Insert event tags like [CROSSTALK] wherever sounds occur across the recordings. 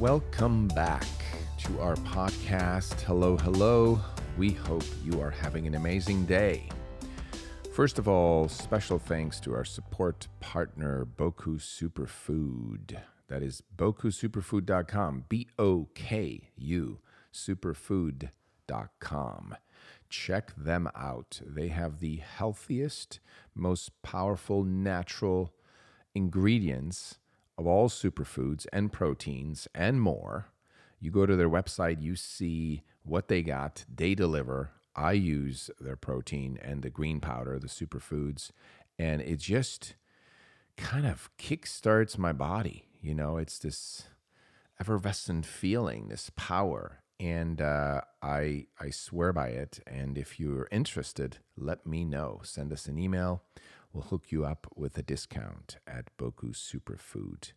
Welcome back to our podcast. Hello, hello. We hope you are having an amazing day. First of all, special thanks to our support partner, Boku Superfood. That is bokusuperfood.com, B O K U, superfood.com. Check them out. They have the healthiest, most powerful natural ingredients of all superfoods and proteins and more. You go to their website, you see what they got, they deliver. I use their protein and the green powder, the superfoods, and it just kind of kickstarts my body. You know, it's this effervescent feeling, this power, and uh, I I swear by it. And if you're interested, let me know. Send us an email will hook you up with a discount at Boku Superfood,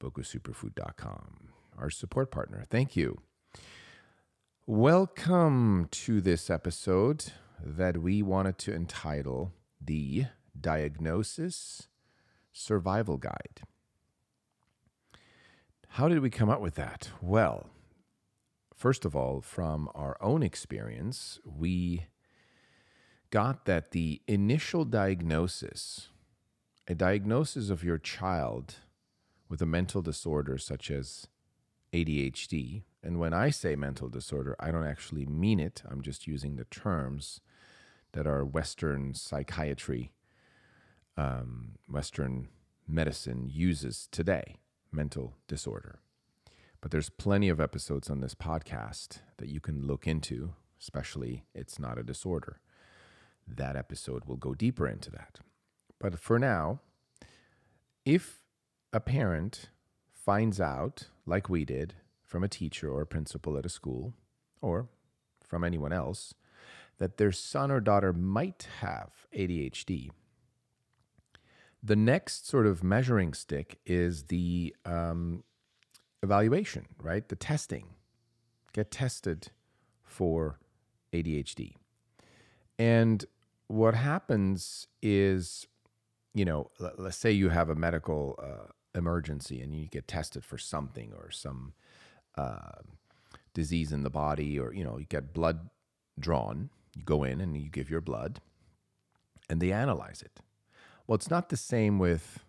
bokusuperfood.com, our support partner. Thank you. Welcome to this episode that we wanted to entitle The Diagnosis Survival Guide. How did we come up with that? Well, first of all, from our own experience, we got that the initial diagnosis, a diagnosis of your child with a mental disorder such as ADHD, and when I say mental disorder, I don't actually mean it, I'm just using the terms that our Western psychiatry, um, Western medicine uses today mental disorder. But there's plenty of episodes on this podcast that you can look into, especially it's not a disorder that episode will go deeper into that. But for now, if a parent finds out, like we did, from a teacher or a principal at a school, or from anyone else, that their son or daughter might have ADHD, the next sort of measuring stick is the um, evaluation, right? The testing. Get tested for ADHD. And what happens is, you know, let's say you have a medical uh, emergency and you get tested for something or some uh, disease in the body, or, you know, you get blood drawn, you go in and you give your blood and they analyze it. Well, it's not the same with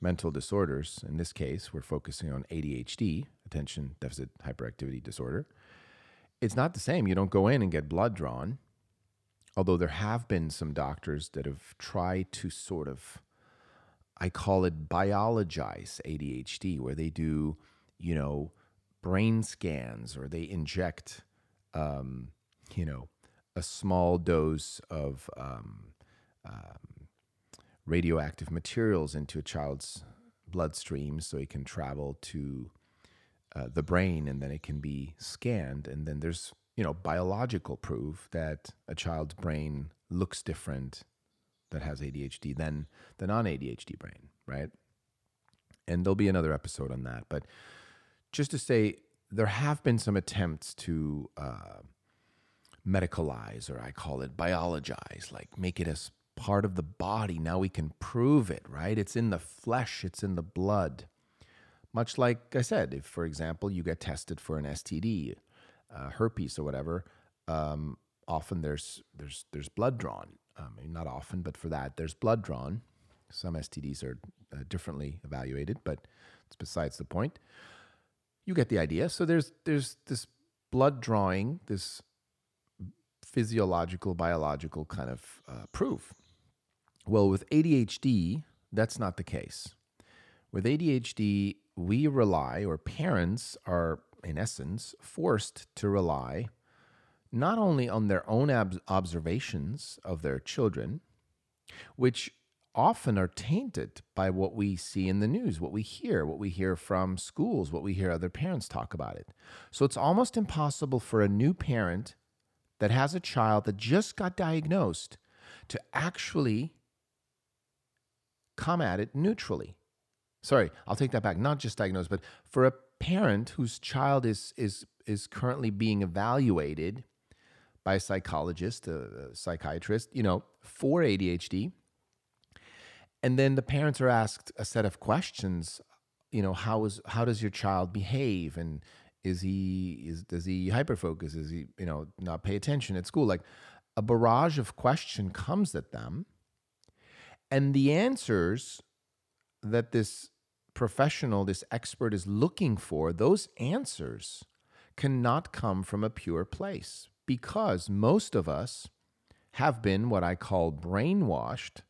mental disorders. In this case, we're focusing on ADHD, attention deficit hyperactivity disorder. It's not the same. You don't go in and get blood drawn although there have been some doctors that have tried to sort of I call it biologize ADHD, where they do, you know, brain scans or they inject, um, you know, a small dose of um, um, radioactive materials into a child's bloodstream so it can travel to uh, the brain and then it can be scanned. And then there's you know, biological proof that a child's brain looks different that has ADHD than the non ADHD brain, right? And there'll be another episode on that. But just to say, there have been some attempts to uh, medicalize, or I call it biologize, like make it as part of the body. Now we can prove it, right? It's in the flesh, it's in the blood. Much like I said, if, for example, you get tested for an STD, uh, herpes or whatever, um, often there's there's there's blood drawn. Um, not often, but for that, there's blood drawn. Some STDs are uh, differently evaluated, but it's besides the point. You get the idea. So there's there's this blood drawing, this physiological, biological kind of uh, proof. Well, with ADHD, that's not the case. With ADHD, we rely, or parents are in essence, forced to rely not only on their own ob- observations of their children, which often are tainted by what we see in the news, what we hear, what we hear from schools, what we hear other parents talk about it. So it's almost impossible for a new parent that has a child that just got diagnosed to actually come at it neutrally. Sorry, I'll take that back. Not just diagnosed, but for a parent whose child is is is currently being evaluated by a psychologist, a, psychiatrist, you know, for ADHD, and then the parents are asked a set of questions, you know, how is how does your child behave and is he is does he hyperfocus? Is he, you know, not pay attention at school? Like a barrage of question comes at them. And the answers that this professional, this expert is looking for, those answers cannot come from a pure place because most of us have been what I call brainwashed,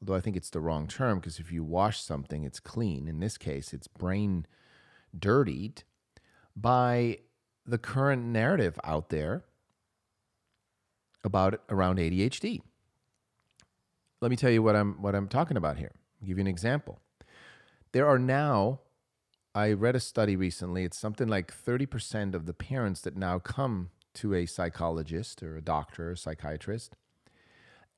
although I think it's the wrong term because if you wash something, it's clean. In this case, it's brain dirtied by the current narrative out there about around ADHD. Let me tell you what I'm what I'm talking about here. I'll give you an example. There are now, I read a study recently, it's something like 30% of the parents that now come to a psychologist or a doctor or psychiatrist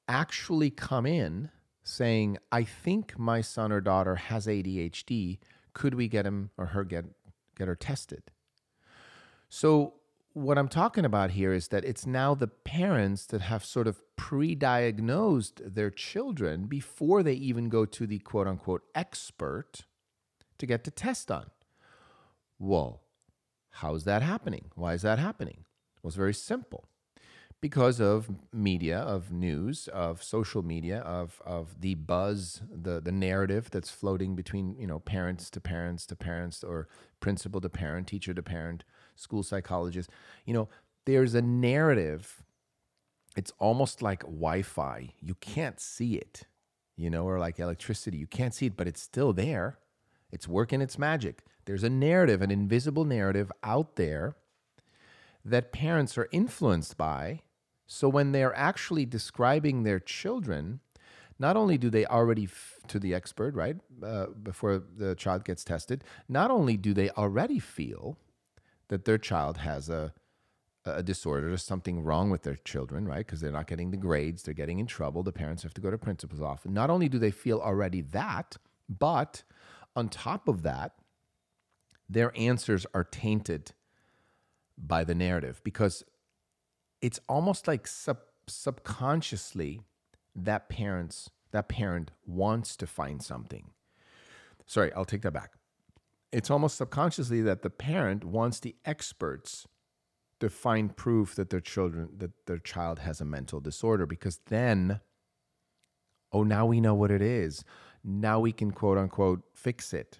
actually come in saying, I think my son or daughter has ADHD. Could we get him or her get, get her tested? So, what I'm talking about here is that it's now the parents that have sort of pre diagnosed their children before they even go to the quote unquote expert to get the test done. Well, how's that happening? Why is that happening? Well, it's very simple. Because of media, of news, of social media, of, of the buzz, the, the narrative that's floating between, you know, parents to parents to parents or principal to parent, teacher to parent, school psychologist. You know, there's a narrative. It's almost like Wi Fi. You can't see it, you know, or like electricity. You can't see it, but it's still there. It's working its magic. There's a narrative, an invisible narrative out there that parents are influenced by. So when they're actually describing their children, not only do they already, f- to the expert, right, uh, before the child gets tested, not only do they already feel that their child has a, a disorder, there's something wrong with their children, right, because they're not getting the grades, they're getting in trouble, the parents have to go to principal's office. Not only do they feel already that, but on top of that, their answers are tainted by the narrative because it's almost like sub- subconsciously that parents that parent wants to find something. Sorry, I'll take that back. It's almost subconsciously that the parent wants the experts to find proof that their children that their child has a mental disorder because then oh now we know what it is now we can quote unquote fix it.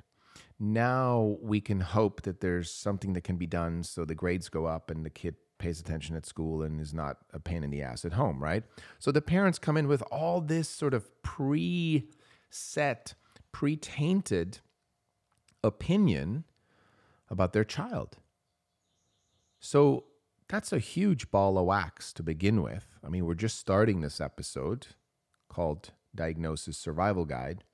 Now we can hope that there's something that can be done so the grades go up and the kid pays attention at school and is not a pain in the ass at home, right? So the parents come in with all this sort of pre set, pre tainted opinion about their child. So that's a huge ball of wax to begin with. I mean, we're just starting this episode called Diagnosis Survival Guide.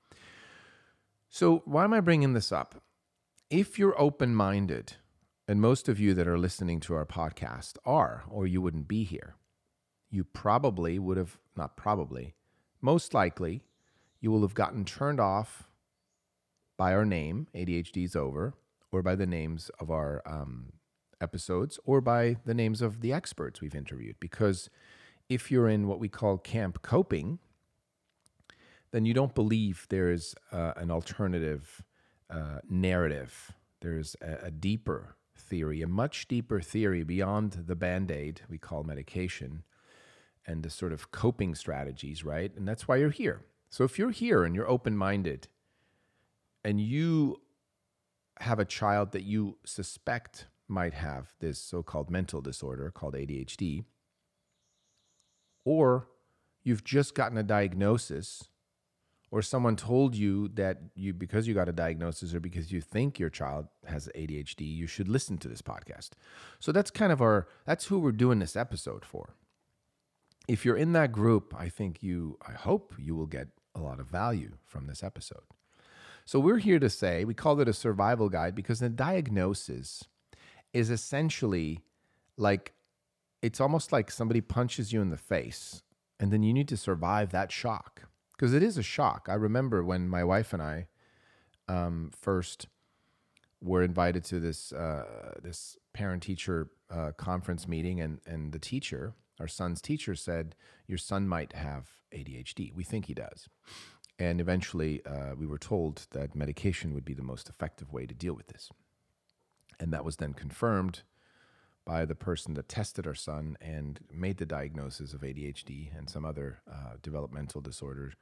So, why am I bringing this up? If you're open minded, and most of you that are listening to our podcast are, or you wouldn't be here, you probably would have, not probably, most likely, you will have gotten turned off by our name, ADHD's Over, or by the names of our um, episodes, or by the names of the experts we've interviewed. Because if you're in what we call camp coping, then you don't believe there's uh, an alternative uh, narrative. There's a, a, deeper theory, a much deeper theory beyond the band aid we call medication and the sort of coping strategies, right? And that's why you're here. So if you're here and you're open minded and you have a child that you suspect might have this so called mental disorder called ADHD, or you've just gotten a diagnosis or someone told you that you because you got a diagnosis or because you think your child has ADHD, you should listen to this podcast. So that's kind of our that's who we're doing this episode for. If you're in that group, I think you I hope you will get a lot of value from this episode. So we're here to say we call it a survival guide because the diagnosis is essentially like it's almost like somebody punches you in the face and then you need to survive that shock because it is a shock. I remember when my wife and I um, first were invited to this uh, this parent teacher uh, conference meeting, and and the teacher, our son's teacher, said your son might have ADHD. We think he does, and eventually uh, we were told that medication would be the most effective way to deal with this, and that was then confirmed by the person that tested our son and made the diagnosis of ADHD and some other uh, developmental disorders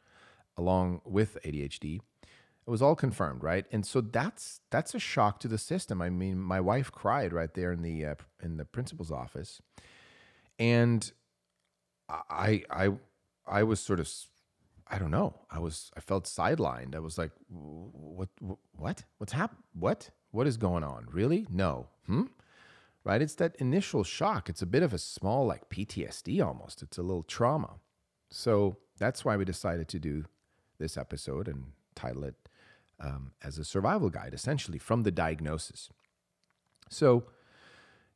along with ADHD. It was all confirmed, right? And so that's that's a shock to the system. I mean, my wife cried right there in the uh, in the principal's office, and I I I was sort of I don't know. I was I felt sidelined. I was like, what what what's happened? What what is going on? Really? No. Hmm right? It's that initial shock. It's a bit of a small, like PTSD almost. It's a little trauma. So that's why we decided to do this episode and title it um, as a survival guide, essentially from the diagnosis. So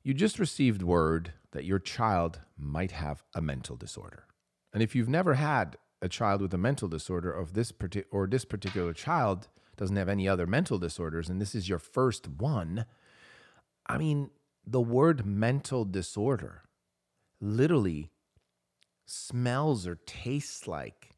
you just received word that your child might have a mental disorder. And if you've never had a child with a mental disorder of this partic- or this particular child doesn't have any other mental disorders and this is your first one, I mean, the word mental disorder literally smells or tastes like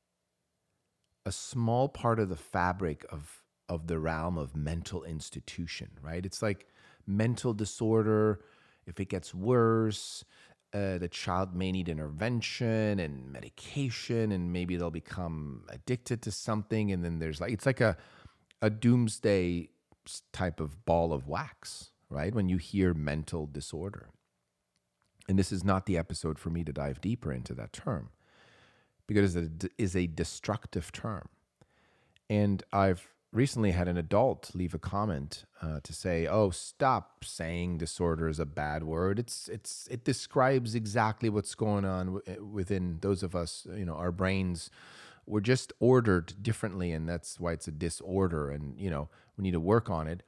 a small part of the fabric of of the realm of mental institution, right? It's like mental disorder. If it gets worse, uh, the child may need intervention and medication, and maybe they'll become addicted to something. And then there's like it's like a a doomsday type of ball of wax, right? When you hear mental disorder. And this is not the episode for me to dive deeper into that term because it is a destructive term. And I've recently had an adult leave a comment uh, to say, "Oh, stop saying disorder is a bad word. It's it's it describes exactly what's going on w- eh, within those of us. You know, our brains we're just ordered differently, and that's why it's a disorder. And you know, we need to work on it."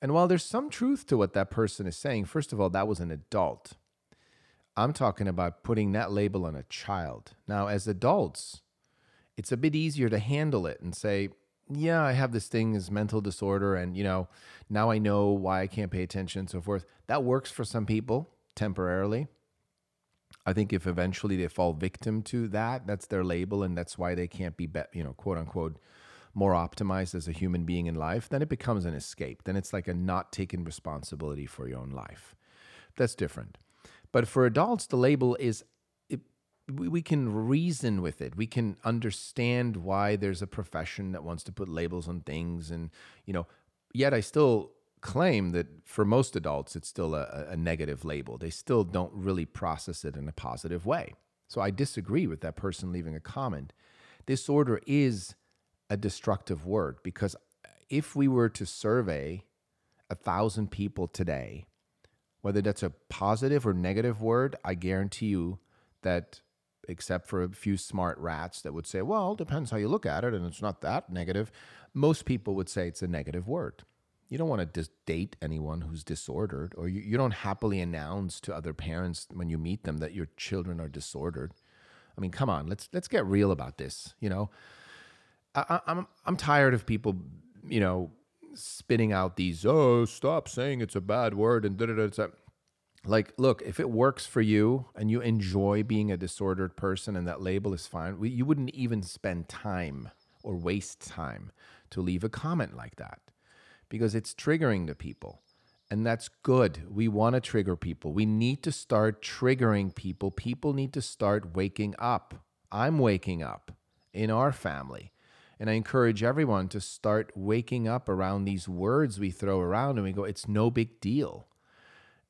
And while there's some truth to what that person is saying, first of all, that was an adult. I'm talking about putting that label on a child. Now, as adults, it's a bit easier to handle it and say, yeah, I have this thing as mental disorder, and you know, now I know why I can't pay attention and so forth. That works for some people temporarily. I think if eventually they fall victim to that, that's their label, and that's why they can't be, you know, quote unquote, more optimized as a human being in life, then it becomes an escape. Then it's like a not taking responsibility for your own life. That's different. But for adults, the label is we can reason with it. We can understand why there's a profession that wants to put labels on things, and you know. Yet I still claim that for most adults, it's still a, a negative label. They still don't really process it in a positive way. So I disagree with that person leaving a comment. Disorder is a destructive word because if we were to survey a thousand people today, whether that's a positive or negative word, I guarantee you that, except for a few smart rats that would say, well, depends how you look at it and it's not that negative, most people would say it's a negative word. You don't want to dis- date anyone who's disordered, or you, you don't happily announce to other parents when you meet them that your children are disordered. I mean, come on, let's let's get real about this. You know, I'm I'm tired of people, you know, spitting out these oh stop saying it's a bad word and da da da. Like, look, if it works for you and you enjoy being a disordered person and that label is fine, we, you wouldn't even spend time or waste time to leave a comment like that because it's triggering to people. And that's good. We want to trigger people. We need to start triggering people. People need to start waking up. I'm waking up in our family. And I encourage everyone to start waking up around these words we throw around and we go, it's no big deal.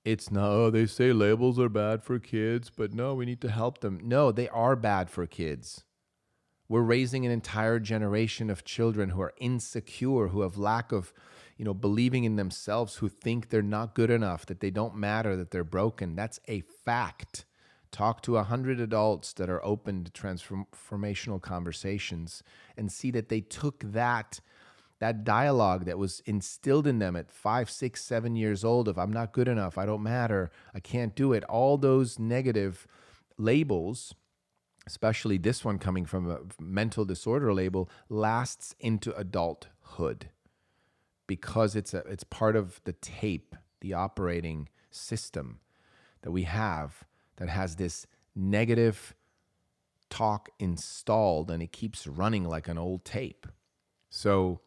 It's no, oh, they say labels are bad for kids, but no, we need to help them. No, they are bad for kids. We're raising an entire generation of children who are insecure, who have lack of, you know, believing in themselves, who think they're not good enough, that they don't matter, that they're broken. That's a fact. Talk to a hundred adults that are open to transformational conversations and see that they took that that dialogue that was instilled in them at five, six, seven years old of I'm not good enough, I don't matter, I can't do it, all those negative labels, especially this one coming from a mental disorder label, lasts into adulthood because it's a it's part of the tape, the operating system that we have that has this negative talk installed and it keeps running like an old tape. So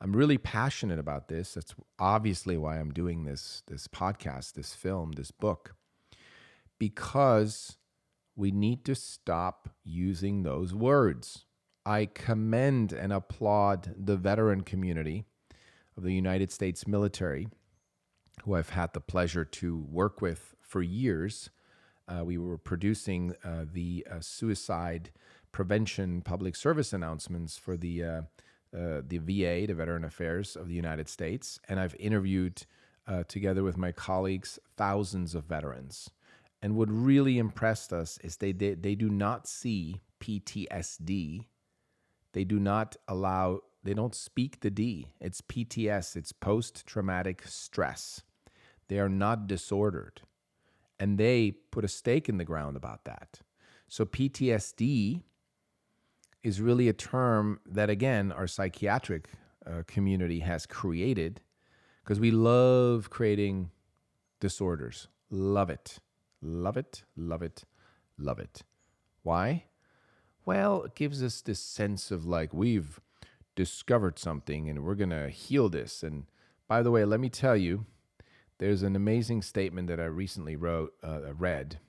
I'm really passionate about this. That's obviously why I'm doing this this podcast, this film, this book because we need to stop using those words. I commend and applaud the veteran community of the United States military, who I've had the pleasure to work with for years. Uh, we were producing uh, the uh, suicide prevention public service announcements for the uh, uh, the VA, the Veteran Affairs of the United States, and I've interviewed together with my colleagues thousands of veterans. And what really impressed us is they, they, they do not see PTSD. They do not allow, they don't speak the D. It's PTS, it's post traumatic stress. They are not disordered. And they put a stake in the ground about that. So PTSD is really a term that, again, our psychiatric uh, community has created because we love creating disorders. Love it. Love it, love it, love it. Why? Well, it gives us this sense of like we've discovered something and we're going to heal this. And by the way, let me tell you, there's an amazing statement that I recently wrote, uh, read,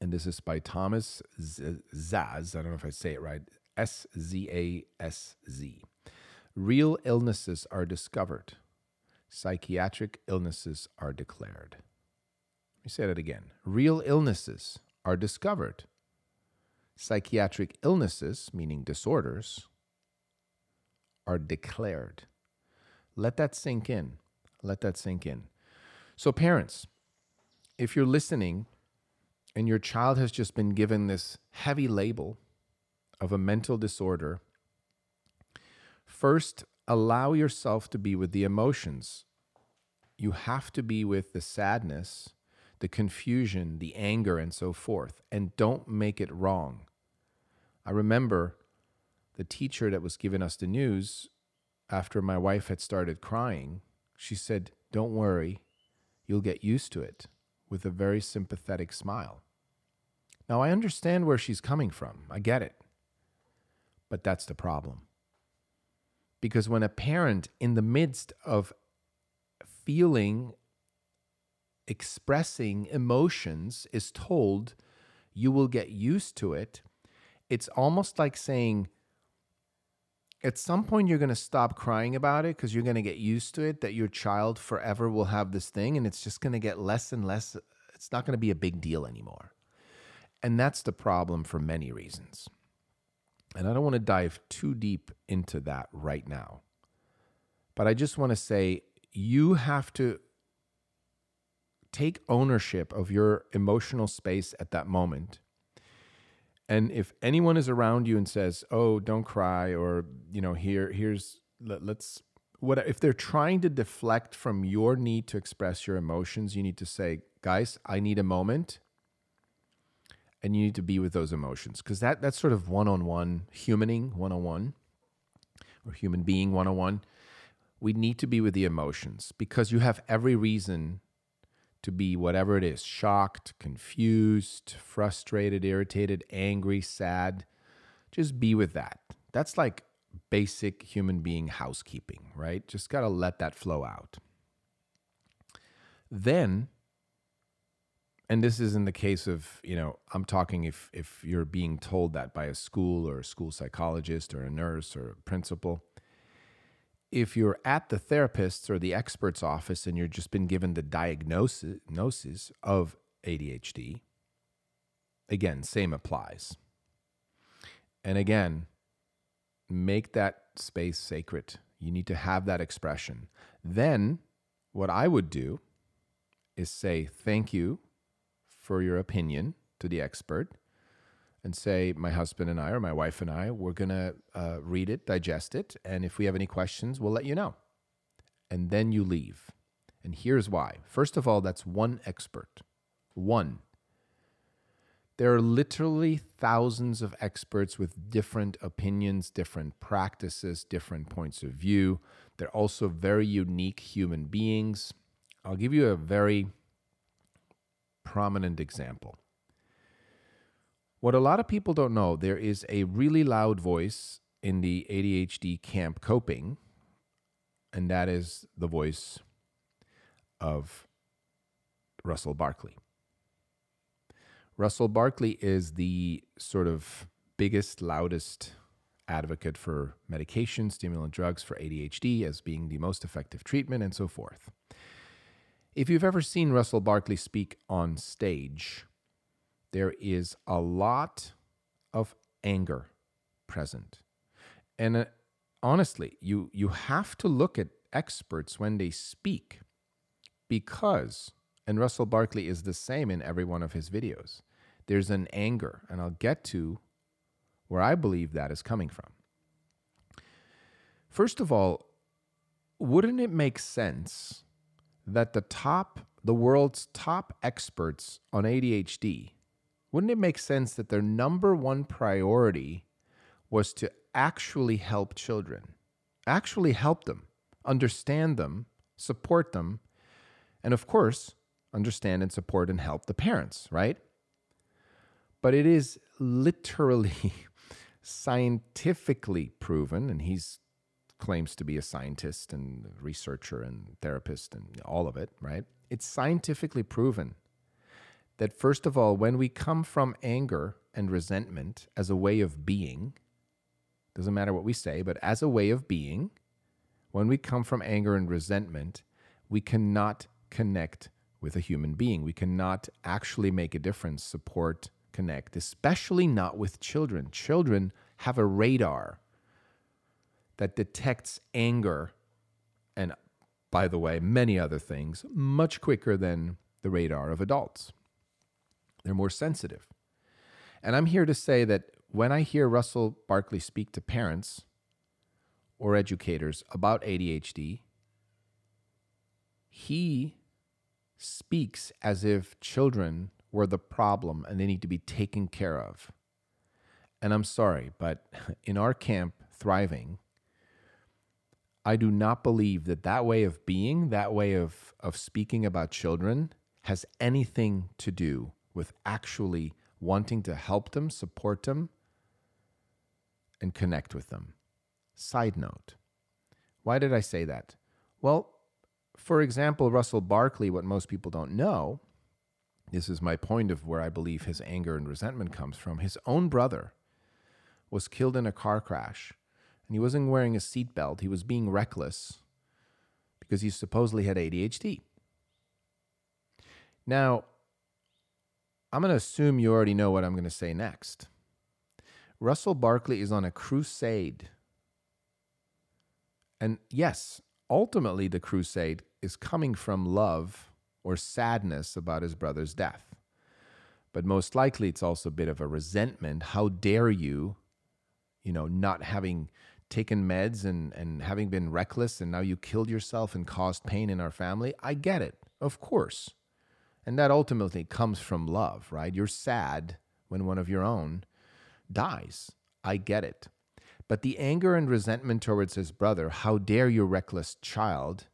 and this is by Thomas Szasz. I don't know if I say it right. S Z A S Z. Real illnesses are discovered. Psychiatric illnesses are declared. Let me say that again. Real illnesses are discovered. Psychiatric illnesses, meaning disorders, are declared. Let that sink in. Let that sink in. So, parents, if you're listening and your child has just been given this heavy label of a mental disorder, first allow yourself to be with the emotions. You have to be with the sadness the confusion, the anger, and so forth, and don't make it wrong. I remember the teacher that was giving us the news after my wife had started crying. She said, Don't worry, you'll get used to it, with a very sympathetic smile. Now, I understand where she's coming from, I get it. But that's the problem. Because when a parent, in the midst of feeling expressing emotions is told you will get used to it, it's almost like saying, at some point you're going to stop crying about it because you're going to get used to it that your child forever will have this thing and it's just going to get less and less it's not going to be a big deal anymore and that's the problem for many reasons and i don't want to dive too deep into that right now but i just want to say you have to take ownership of your emotional space at that moment. And if anyone is around you and says, "Oh, don't cry," or you know, here, here's let, let's what if they're trying to deflect from your need to express your emotions, you need to say, "Guys, I need a moment." And you need to be with those emotions because that that's sort of one-on-one humaning 101 or human being 101 we need to be with the emotions because you have every reason to be whatever it is shocked, confused, frustrated, irritated, angry, sad. Just be with that. That's like basic human being housekeeping, right? Just got to let that flow out. Then, and this is in the case of, you know, I'm talking if if you're being told that by a school or a school psychologist or a nurse or a principal, if you're at the therapist's or the expert's office and you're just been given the diagnosis of ADHD, again, same applies. And again, make that space sacred. You need to have that expression. Then, what I would do is say, Thank you for your opinion to the expert and say, my husband and I, or my wife and I, we're going to uh, read it, digest it. And if we have any questions, we'll let you know. And then you leave. And here's why. First of all, that's one expert. One. There are literally thousands of experts with different opinions, different practices, different points of view. They're also very unique human beings. I'll give you a very prominent example. What a lot of people don't know, there is a really loud voice in the ADHD camp coping, and that is the voice of Russell Barkley. Russell Barkley is the sort of biggest, loudest advocate for medication, stimulant drugs for ADHD as being the most effective treatment, and so forth. If you've ever seen Russell Barkley speak on stage, there is a lot of anger present. And uh, honestly, you, you have to look at experts when they speak because, and Russell Barkley is the same in every one of his videos, there's an anger, and I'll get to where I believe that is coming from. First of all, wouldn't it make sense that the top, the world's top experts on ADHD wouldn't it make sense that their number one priority was to actually help children, actually help them, understand them, support them, and of course, understand and support and help the parents, right? But it is literally [LAUGHS] scientifically proven, and he's claims to be a scientist and researcher and therapist and all of it, right? It's scientifically proven that first of all, when we come from anger and resentment as a way of being, doesn't matter what we say, but as a way of being, when we come from anger and resentment, we cannot connect with a human being. We cannot actually make a difference, support, connect, especially not with children. Children have a radar that detects anger and, by the way, many other things much quicker than the radar of adults. They're more sensitive. And I'm here to say that when I hear Russell Barkley speak to parents or educators about ADHD, he speaks as if children were the problem and they need to be taken care of. And I'm sorry, but [LAUGHS] in our camp, Thriving, I do not believe that that way of being, that way of, of speaking about children, has anything to do with actually wanting to help them, support them, and connect with them. Side note why did I say that? Well, for example, Russell Barkley, what most people don't know, this is my point of where I believe his anger and resentment comes from. His own brother was killed in a car crash, and he wasn't wearing a seatbelt. He was being reckless because he supposedly had ADHD. Now, I'm going to assume you already know what I'm going to say next. Russell Barkley is on a crusade. And yes, ultimately, the crusade is coming from love or sadness about his brother's death. But most likely, it's also a bit of a resentment. How dare you, you know, not having taken meds and, and having been reckless, and now you killed yourself and caused pain in our family? I get it, of course. And that ultimately comes from love, right? You're sad when one of your own dies. I get it. But the anger and resentment towards his brother, how dare you, reckless child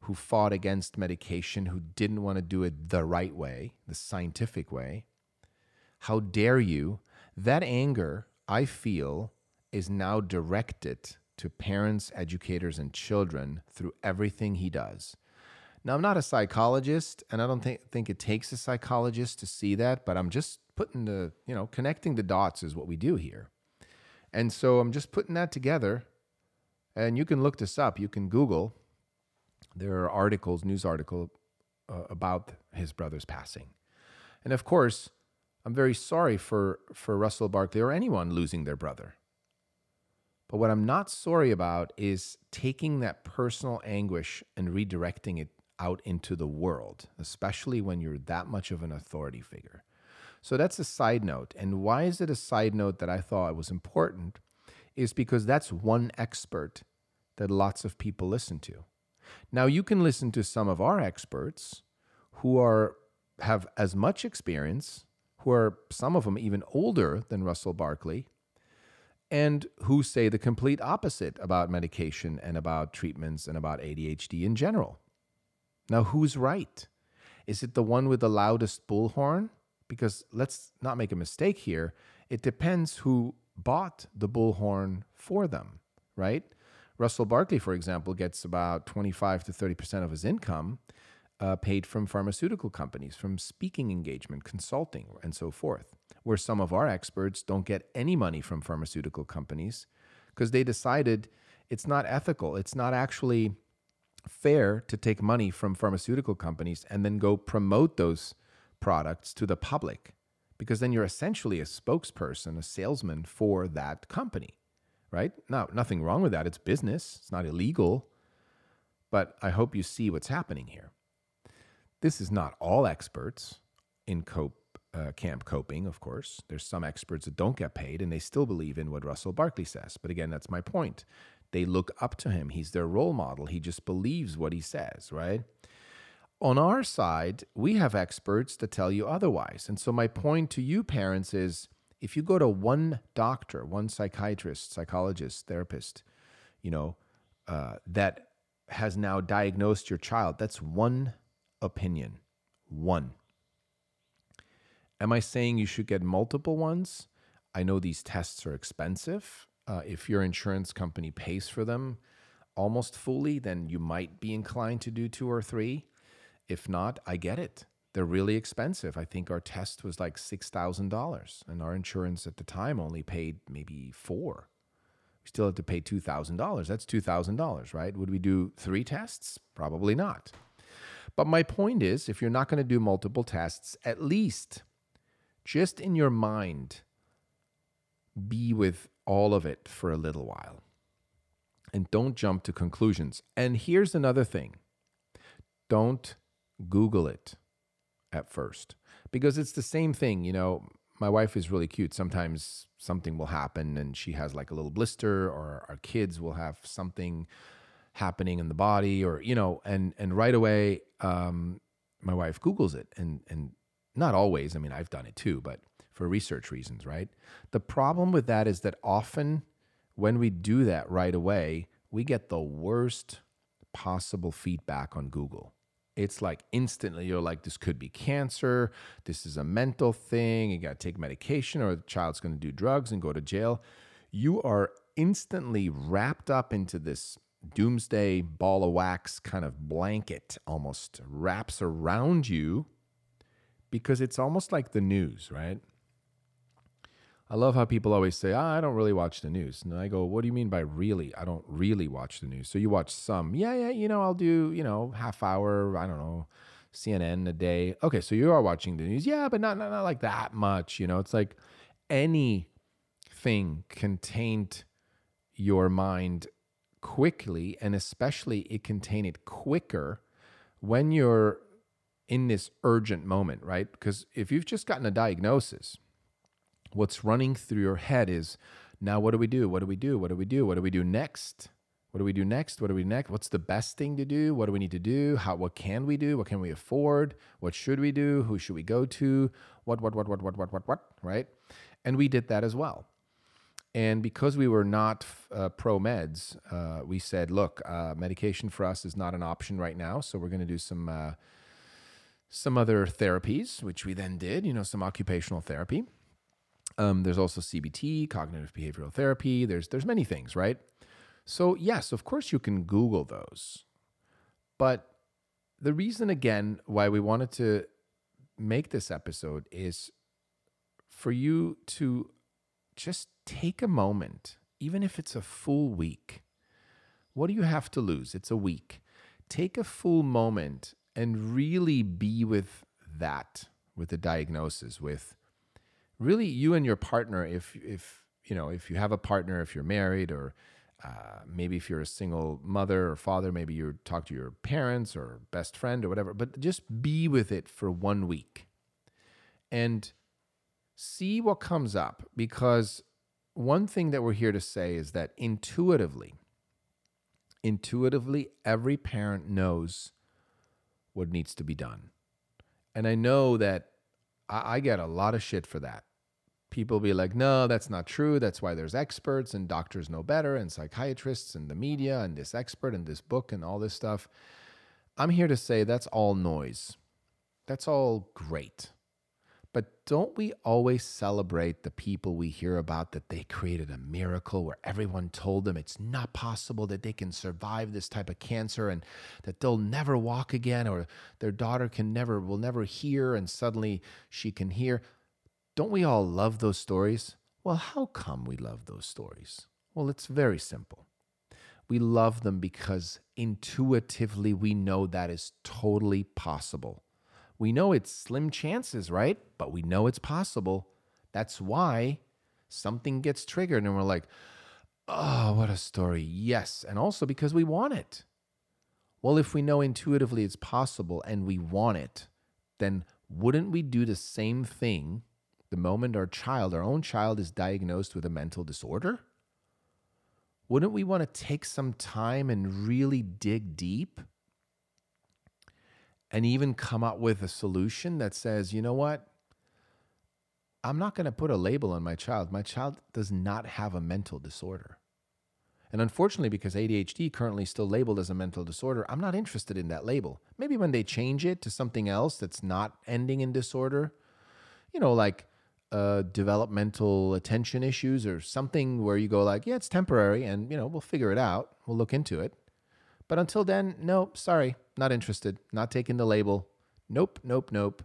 who fought against medication, who didn't want to do it the right way, the scientific way, how dare you? That anger, I feel, is now directed to parents, educators, and children through everything he does. Now, I'm not a psychologist, and I don't think, think it takes a psychologist to see that, but I'm just putting the, you know, connecting the dots is what we do here. And so I'm just putting that together. And you can look this up. You can Google. There are articles, news article uh, about his brother's passing. And of course, I'm very sorry for, for Russell Barkley or anyone losing their brother. But what I'm not sorry about is taking that personal anguish and redirecting it out into the world, especially when you're that much of an authority figure. So that's a side note. And why is it a side note that I thought was important? Is because that's one expert that lots of people listen to. Now you can listen to some of our experts who are have as much experience, who are some of them even older than Russell Barkley, and who say the complete opposite about medication and about treatments and about ADHD in general. Now, who's right? Is it the one with the loudest bullhorn? Because let's not make a mistake here. It depends who bought the bullhorn for them, right? Russell Barkley, for example, gets about 25 to 30% of his income uh, paid from pharmaceutical companies, from speaking engagement, consulting, and so forth. Where some of our experts don't get any money from pharmaceutical companies because they decided it's not ethical. It's not actually fair to take money from pharmaceutical companies and then go promote those products to the public because then you're essentially a spokesperson, a salesman for that company, right? Now, nothing wrong with that. It's business, it's not illegal. But I hope you see what's happening here. This is not all experts in cope, uh, camp coping, of course. There's some experts that don't get paid and they still believe in what Russell Barkley says. But again, that's my point. They look up to him. He's their role model. He just believes what he says, right? On our side, we have experts that tell you otherwise. And so, my point to you, parents, is if you go to one doctor, one psychiatrist, psychologist, therapist, you know, uh, that has now diagnosed your child, that's one opinion. One. Am I saying you should get multiple ones? I know these tests are expensive. Uh, if your insurance company pays for them almost fully, then you might be inclined to do two or three. If not, I get it. They're really expensive. I think our test was like $6,000, and our insurance at the time only paid maybe four. We still had to pay $2,000. That's $2,000, right? Would we do three tests? Probably not. But my point is if you're not going to do multiple tests, at least just in your mind, be with all of it for a little while and don't jump to conclusions. And here's another thing don't Google it at first because it's the same thing. You know, my wife is really cute. Sometimes something will happen and she has like a little blister, or our kids will have something happening in the body or you know and and right away um, my wife googles it and and not always i mean i've done it too but for research reasons right? The problem with that is that often when we do that right away we get the worst possible feedback on google. It's like instantly you're like this could be cancer. This is a mental thing. You got to take medication or the child's going to do drugs and go to jail. You are instantly wrapped up into this doomsday ball of wax kind of blanket almost wraps around you because it's almost like the news, right? I love how people always say, oh, I don't really watch the news. And I go, What do you mean by really? I don't really watch the news. So you watch some. Yeah, yeah, you know, I'll do, you know, half hour, I don't know, CNN a day. Okay, so you are watching the news. Yeah, but not, not, not like that much. You know, it's like anything can taint your mind quickly, and especially it can taint it quicker when you're in this urgent moment, right? Because if you've just gotten a diagnosis, what's running through your head is now what do we do? What do we do? What do we do? What do we do next? What do we do next? What do we next? What's the best thing to do? What do we need to do? How what can we do? What can we afford? What should we do? Who should we go to? What what what what what what what what, right? And we did that as well. And because we were not uh, pro meds, uh, we said, look, uh, medication for us is not an option right now. So we're going to do some uh, some other therapies, which we then did. You know, some occupational therapy. Um, there's also CBT, cognitive behavioral therapy. There's there's many things, right? So yes, of course you can Google those, but the reason again why we wanted to make this episode is for you to just take a moment, even if it's a full week. What do you have to lose? It's a week. Take a full moment and really be with that, with the diagnosis, with really you and your partner. If, if, you know, if you have a partner, if you're married, or uh, maybe if you're a single mother or father, maybe you talk to your parents or best friend or whatever, but just be with it for one week. And See what comes up because one thing that we're here to say is that intuitively, intuitively, every parent knows what needs to be done. And I know that I, I get a lot of shit for that. People be like, no, that's not true. That's why there's experts and doctors know better and psychiatrists and the media and this expert and this book and all this stuff. I'm here to say that's all noise. That's all great. But don't we always celebrate the people we hear about that they created a miracle where everyone told them it's not possible that they can survive this type of cancer and that they'll never walk again or their daughter can never will never hear and suddenly she can hear? Don't we all love those stories? Well, how come we love those stories? Well, it's very simple. We love them because intuitively we know that is totally possible. We know it's slim chances, right? But we know it's possible. That's why something gets triggered and we're like, oh, what a story. Yes. And also because we want it. Well, if we know intuitively it's possible and we want it, then wouldn't we do the same thing the moment our child, our own child, is diagnosed with a mental disorder? Wouldn't we want to take some time and really dig deep and even come up with a solution that says, you know what? I'm not going to put a label on my child. My child does not have a mental disorder. And unfortunately, because ADHD currently still labeled as a mental disorder, I'm not interested in that label. Maybe when they change it to something else that's not ending in disorder, you know, like uh, developmental attention issues or something where you go like, yeah, it's temporary, and you know, we'll figure it out. We'll look into it. But until then, nope, sorry, not interested, not taking the label. Nope, nope, nope.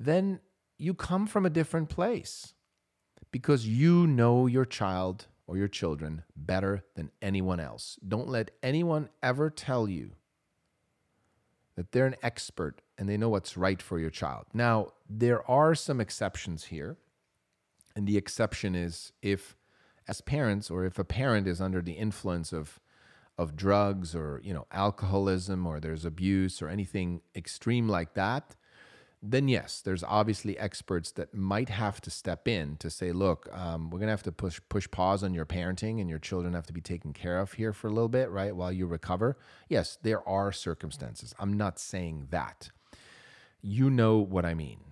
Then you come from a different place because you know your child or your children better than anyone else. Don't let anyone ever tell you that they're an expert and they know what's right for your child. Now, there are some exceptions here. And the exception is if, as parents, or if a parent is under the influence of of drugs or you know alcoholism or there's abuse or anything extreme like that then yes there's obviously experts that might have to step in to say look um, we're going to have to push push pause on your parenting and your children have to be taken care of here for a little bit right while you recover yes there are circumstances i'm not saying that you know what i mean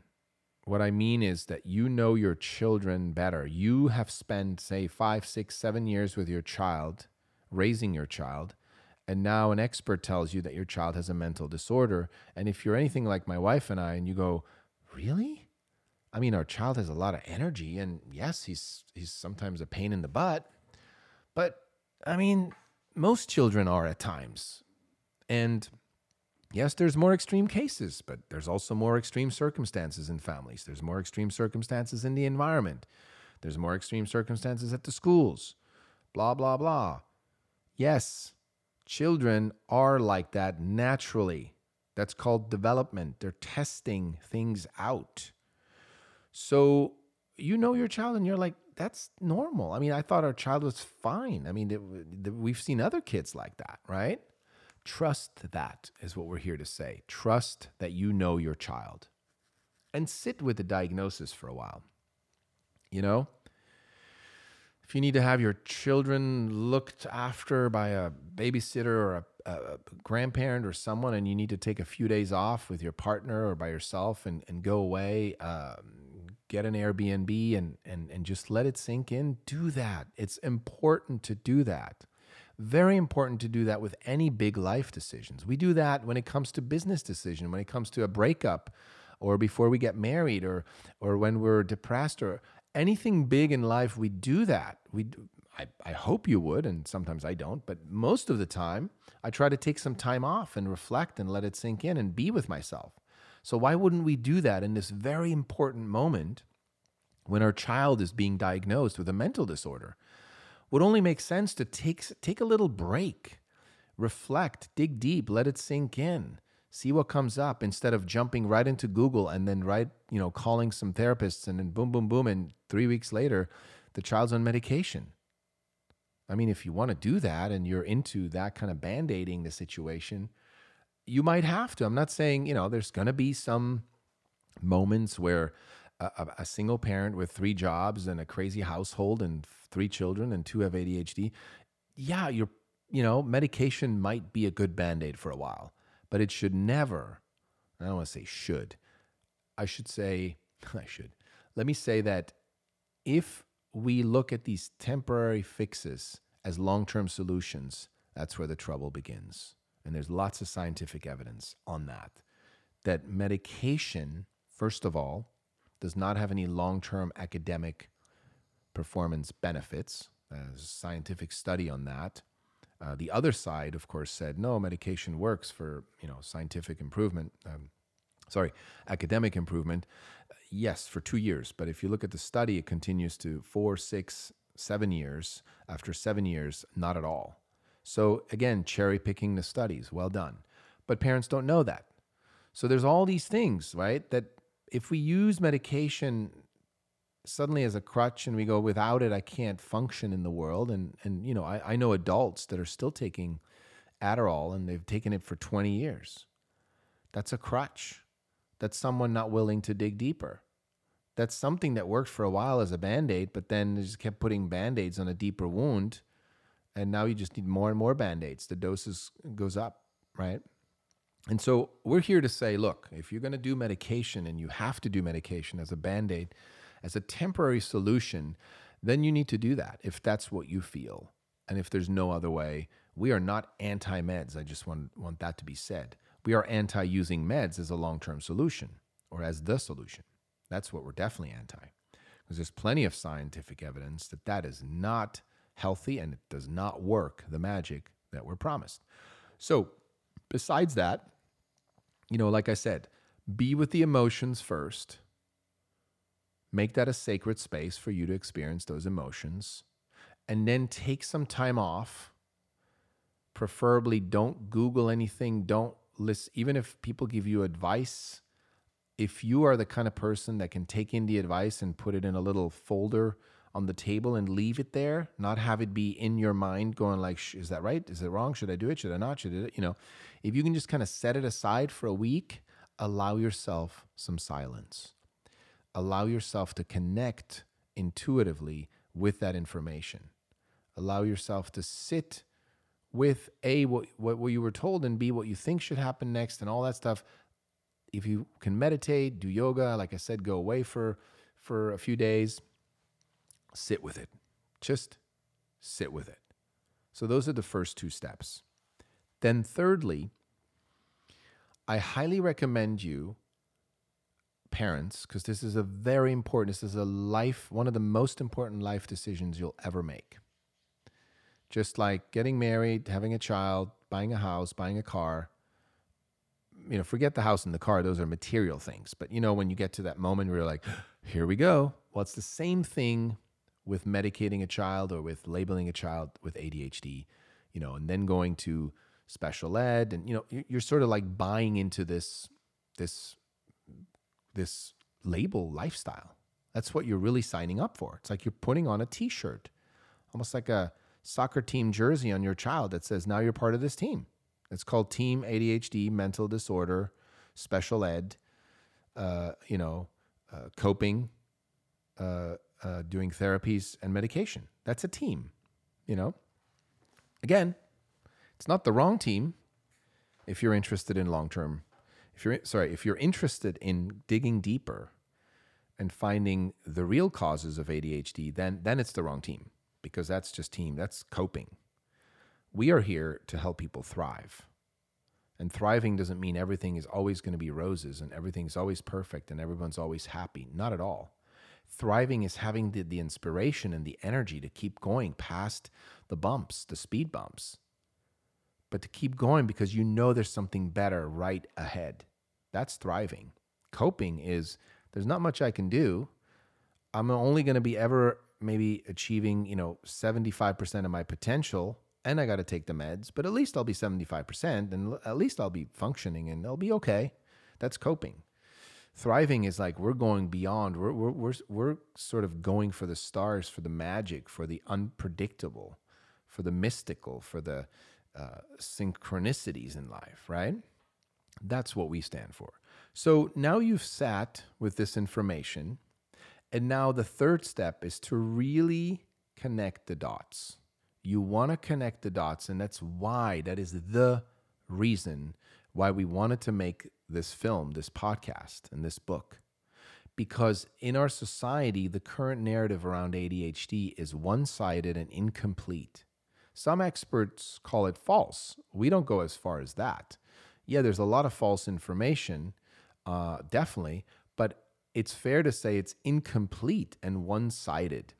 what I mean is that you know your children better. You have spent, say, five, six, seven years with your child raising your child. And now an expert tells you that your child has a mental disorder. And if you're anything like my wife and I, and you go, Really? I mean, our child has a lot of energy, and yes, he's he's sometimes a pain in the butt. But I mean, most children are at times. And yes, there's more extreme cases, but there's also more extreme circumstances in families. There's more extreme circumstances in the environment. There's more extreme circumstances at the schools. Blah, blah, blah. Yes, children are like that naturally. That's called development. They're testing things out. So you know your child and you're like, that's normal. I mean, I thought our child was fine. I mean, it, it, we've seen other kids like that, right? Trust that is what we're here to say. Trust that you know your child and sit with the diagnosis for a while. You know, if you need to have your children looked after by a babysitter or a, a, grandparent or someone, and you need to take a few days off with your partner or by yourself and, and go away, um, get an Airbnb and, and, and just let it sink in, do that. It's important to do that. Very important to do that with any big life decisions. We do that when it comes to business decision, when it comes to a breakup, or before we get married, or or when we're depressed, or anything big in life, we do that. We, I, I hope you would, and sometimes I don't, but most of the time, I try to take some time off and reflect and let it sink in and be with myself. So, why wouldn't we do that in this very important moment when our child is being diagnosed with a mental disorder? Would only make sense to take, take a little break, reflect, dig deep, let it sink in see what comes up instead of jumping right into Google and then right, you know, calling some therapists and then boom, boom, boom. And three weeks later, the child's on medication. I mean, if you want to do that and you're into that kind of band aiding the situation, you might have to. I'm not saying, you know, there's going to be some moments where a, a single parent with three jobs and a crazy household and three children and two have ADHD, yeah, you're, you know, medication might be a good band aid for a while, but it should never, I don't want to say should, I should say, [LAUGHS] I should, let me say that if we look at these temporary fixes as long term solutions, that's where the trouble begins. And there's lots of scientific evidence on that. That medication, first of all, does not have any long term academic performance benefits. There's a scientific study on that. Uh, the other side, of course, said no, medication works for you know scientific improvement. Um, sorry, academic improvement. Yes, for two years. But if you look at the study, it continues to four, six, seven years. After seven years, not at all. So again, cherry picking the studies. Well done. But parents don't know that. So there's all these things, right? That if we use medication suddenly as a crutch and we go without it i can't function in the world and and you know i, I know adults that are still taking adderall and they've taken it for 20 years. That's a crutch. That's someone not willing to dig deeper. That's something that worked for a while as a band-aid but then they just kept putting band-aids on a deeper wound and now you just need more and more band-aids. The doses goes up right and so we're here to say look, if you're going to do medication and you have to do medication as a band aid, as a temporary solution, then you need to do that if that's what you feel. And if there's no other way, we are not anti meds. I just want, want that to be said. We are anti using meds as a long term solution or as the solution. That's what we're definitely anti. Because there's plenty of scientific evidence that that is not healthy and it does not work the magic that we're promised. So, besides that, you know, like I said, be with the emotions first. Make that a sacred space for you to experience those emotions. And then take some time off. Preferably, don't Google anything. Don't listen. Even if people give you advice, if you are the kind of person that can take in the advice and put it in a little folder on the table and leave it there, not have it be in your mind going like, is that right? Is it wrong? Should I do it? Should I not? Should I, you know, if you can just kind of set it aside for a week, allow yourself some silence. Allow yourself to connect intuitively with that information. Allow yourself to sit with A, what, what, what you were told, and B, what you think should happen next, and all that stuff. If you can meditate, do yoga, like I said, go away for, for a few days, sit with it. Just sit with it. So, those are the first two steps. Then, thirdly, I highly recommend you, parents, because this is a very important, this is a life, one of the most important life decisions you'll ever make. Just like getting married, having a child, buying a house, buying a car. You know, forget the house and the car, those are material things. But you know, when you get to that moment where you're like, here we go. Well, it's the same thing with medicating a child or with labeling a child with ADHD, you know, and then going to special ed and you know you're sort of like buying into this this this label lifestyle. That's what you're really signing up for. It's like you're putting on a t-shirt almost like a soccer team jersey on your child that says now you're part of this team. It's called team adhd mental disorder special ed uh, you know uh, coping uh, uh doing therapies and medication that's a team you know again it's not the wrong team if you're interested in long term. If you're sorry, if you're interested in digging deeper and finding the real causes of ADHD, then then it's the wrong team because that's just team, that's coping. We are here to help people thrive. And thriving doesn't mean everything is always going to be roses and everything's always perfect and everyone's always happy. Not at all. Thriving is having the, the inspiration and the energy to keep going past the bumps, the speed bumps, but to keep going because you know there's something better right ahead. That's thriving. Coping is there's not much I can do. I'm only going to be ever maybe achieving, you know, 75% of my potential and I got to take the meds, but at least I'll be 75% and at least I'll be functioning and I'll be okay. That's coping. Thriving is like we're going beyond. We're, we're, we're, we're sort of going for the stars, for the magic, for the unpredictable, for the mystical, for the uh, synchronicities in life, right? That's what we stand for. So now you've sat with this information And now the third step is to really connect the dots. You want to connect the dots, and that's why, that is the reason why we wanted to make this film, this podcast, and this book. Because in our society, the current narrative around ADHD is one sided and incomplete. Some experts call it false. We don't go as far as that. Yeah, there's a lot of false information, uh, definitely, but it's fair to say it's incomplete and one sided.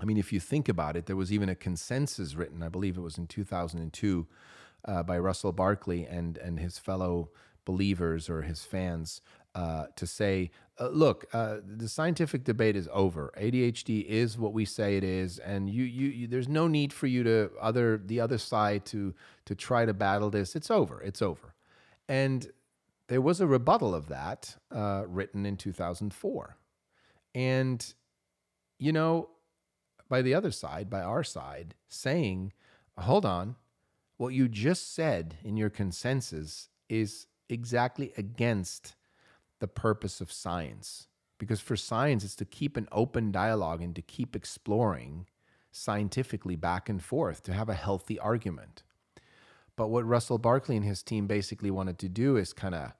I mean, if you think about it, there was even a consensus written, I believe it was in 2002, uh, by Russell Barkley and, and his fellow believers or his fans uh, to say, uh, look, uh, the scientific debate is over. ADHD is what we say it is, and you, you, you, there's no need for you to other the other side to to try to battle this. It's over. It's over. And there was a rebuttal of that uh, written in 2004, and you know, by the other side, by our side, saying, hold on, what you just said in your consensus is exactly against the purpose of science. Because for science, it's to keep an open dialogue and to keep exploring scientifically back and forth to have a healthy argument. But what Russell Barkley and his team basically wanted to do is kind of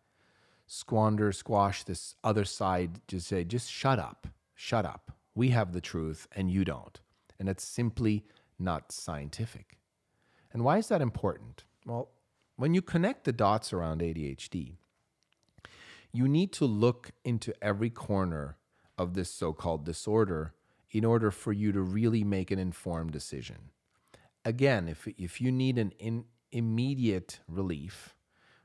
squander, squash this other side, just say, just shut up, shut up. We have the truth and you don't. And it's simply not scientific. And why is that important? Well, when you connect the dots around ADHD, you need to look into every corner of this so called disorder in order for you to really make an informed decision. Again, if, if you need an in, immediate relief,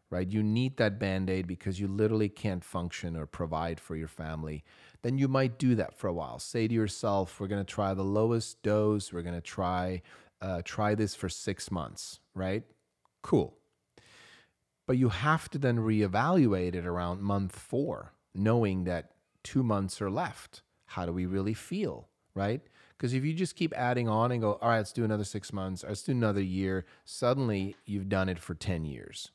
right, you need that band aid because you literally can't function or provide for your family, then you might do that for a while. Say to yourself, we're going to try the lowest dose, we're going to try. Uh, try this for six months, right? Cool. But you have to then reevaluate it around month four, knowing that two months are left. How do we really feel, right? Because if you just keep adding on and go, all right, let's do another six months, let's do another year, suddenly you've done it for 10 years,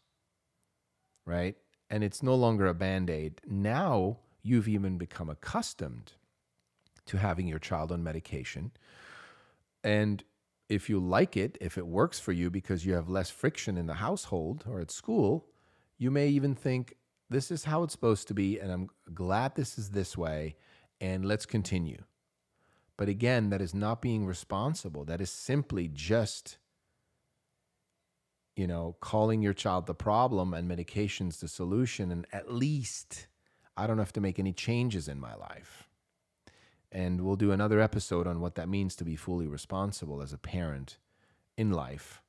right? And it's no longer a band aid. Now you've even become accustomed to having your child on medication. And if you like it, if it works for you because you have less friction in the household or at school, you may even think, this is how it's supposed to be, and I'm glad this is this way, and let's continue. But again, that is not being responsible. That is simply just, you know, calling your child the problem and medications the solution. And at least I don't have to make any changes in my life. And we'll do another episode on what that means to be fully responsible as a parent in life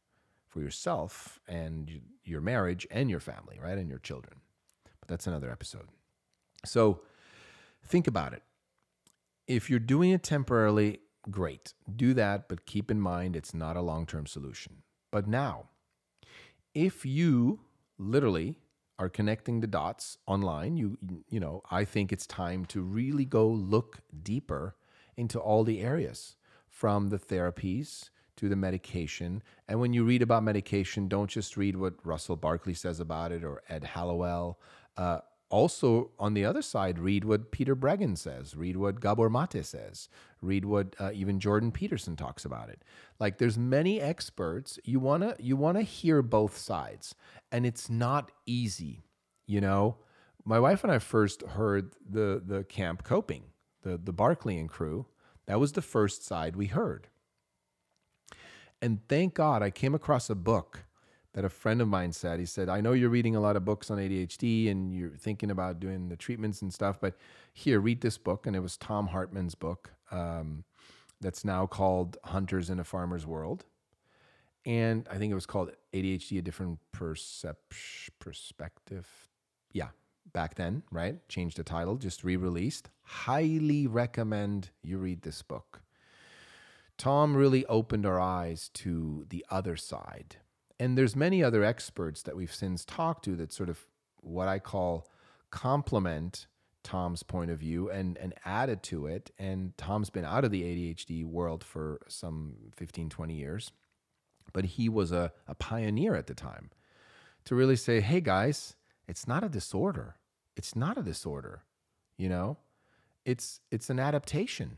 for yourself and your marriage and your family, right? And your children. But that's another episode. So think about it. If you're doing it temporarily, great. Do that, but keep in mind it's not a long term solution. But now, if you literally are connecting the dots online, you you know, I think it's time to really go look deeper into all the areas from the therapies to the medication. And when you read about medication, don't just read what Russell Barkley says about it or Ed Hallowell. Uh, also, on the other side, read what Peter Breggin says, read what Gabor Mate says, read what uh, even Jordan Peterson talks about it. Like, there's many experts. You wanna you wanna hear both sides, and it's not easy. You know, my wife and I first heard the the camp coping, the the Barkley and crew. That was the first side we heard, and thank God I came across a book that a friend of mine said. He said, I know you're reading a lot of books on ADHD and you're thinking about doing the treatments and stuff, but here, read this book. And it was Thom Hartmann's book um, that's now called Hunters in a Farmer's World. And I think it was called ADHD, a different percep- perspective. Yeah, back then, right? Changed the title, just re released. Highly recommend you read this book. Thom really opened our eyes to the other side and there's many other experts that we've since talked to that sort of what I call complement Thom's point of view and and added to it. And Thom's been out of the ADHD world for some 15, 20 years, but he was a, a pioneer at the time to really say, hey guys, it's not a disorder. It's not a disorder, you know? it's it's an adaptation.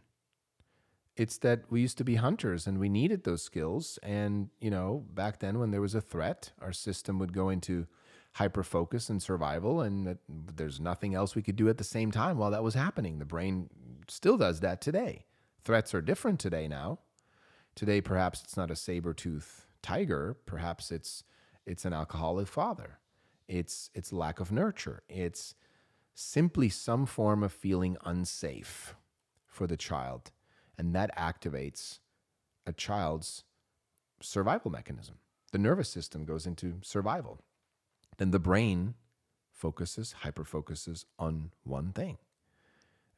It's that we used to be hunters and we needed those skills. And, you know, back then when there was a threat, our system would go into hyper focus and survival, and there's nothing else we could do at the same time while that was happening. The brain still does that today. Threats are different today now. Today, perhaps it's not a saber tooth tiger. Perhaps it's it's an alcoholic father. It's it's lack of nurture. It's simply some form of feeling unsafe for the child, and that activates a child's survival mechanism. The nervous system goes into survival then the brain focuses, hyper focuses on one thing.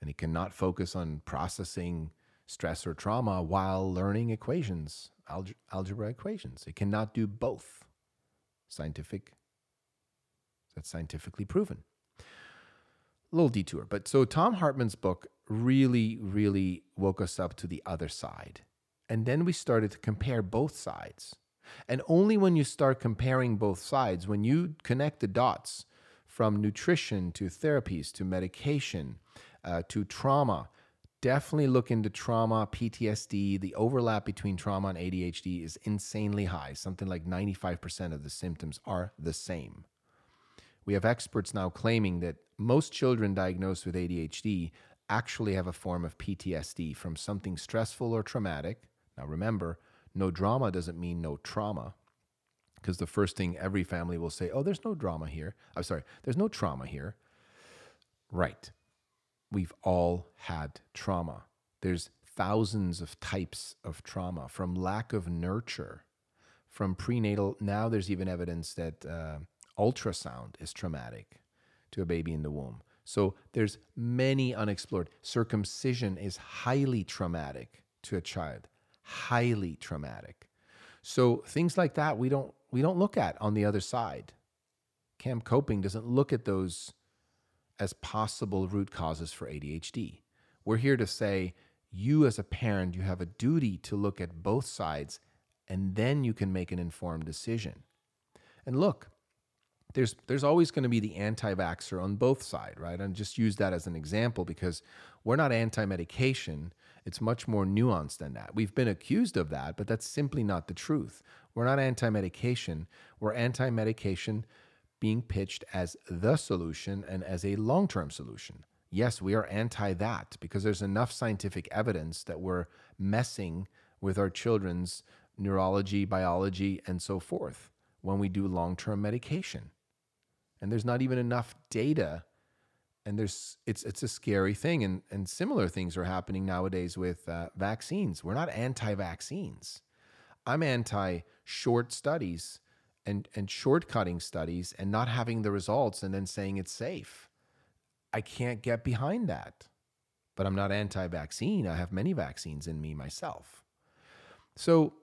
And it cannot focus on processing stress or trauma while learning equations, alge- algebra equations. It cannot do both. Scientific, that's scientifically proven. Little detour. But so Thom Hartmann's book really, really woke us up to the other side. And then we started to compare both sides. And only when you start comparing both sides, when you connect the dots from nutrition to therapies to medication uh, to trauma, definitely look into trauma, PTSD. The overlap between trauma and ADHD is insanely high. Something like 95% of the symptoms are the same. We have experts now claiming that most children diagnosed with ADHD actually have a form of PTSD from something stressful or traumatic. Now, remember, no drama doesn't mean no trauma. Because the first thing every family will say, oh, there's no drama here. I'm sorry, there's no trauma here. Right. We've all had trauma. There's thousands of types of trauma from lack of nurture, from prenatal. Now there's even evidence that uh, ultrasound is traumatic to a baby in the womb. So there's many unexplored. Circumcision is highly traumatic to a child highly traumatic. So things like that we don't we don't look at on the other side. Camp coping doesn't look at those as possible root causes for ADHD. We're here to say you as a parent you have a duty to look at both sides and then you can make an informed decision. And look, there's there's always going to be the anti-vaxxer on both sides, right? And just use that as an example because we're not anti-medication. It's much more nuanced than that. We've been accused of that, but that's simply not the truth. We're not anti medication. We're anti medication being pitched as the solution and as a long term solution. Yes, we are anti that because there's enough scientific evidence that we're messing with our children's neurology, biology, and so forth when we do long term medication. And there's not even enough data. And there's it's it's a scary thing. And and similar things are happening nowadays with uh, vaccines. We're not anti-vaccines. I'm anti short studies and and shortcutting studies and not having the results and then saying it's safe. I can't get behind that. But i'm not anti-vaccine. I have many vaccines in me myself. So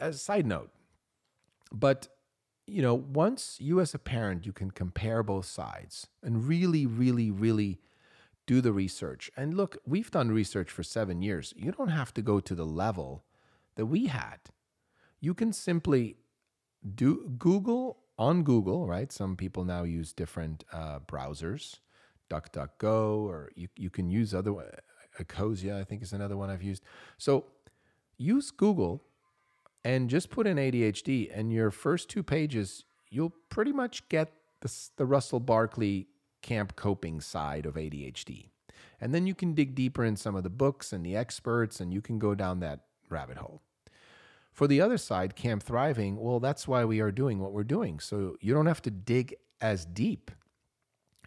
as a side note but you know, once you as a parent, you can compare both sides and really, really, really do the research. And look, we've done research for seven years. You don't have to go to the level that we had. You can simply do Google on Google, right? Some people now use different uh, browsers, DuckDuckGo, or you, you can use other, Ecosia, I think is another one I've used. So use Google and just put in ADHD, and your first two pages, you'll pretty much get the, the Russell Barkley camp coping side of ADHD. And then you can dig deeper in some of the books and the experts, and you can go down that rabbit hole. For the other side, Camp Thriving, well, that's why we are doing what we're doing. So you don't have to dig as deep.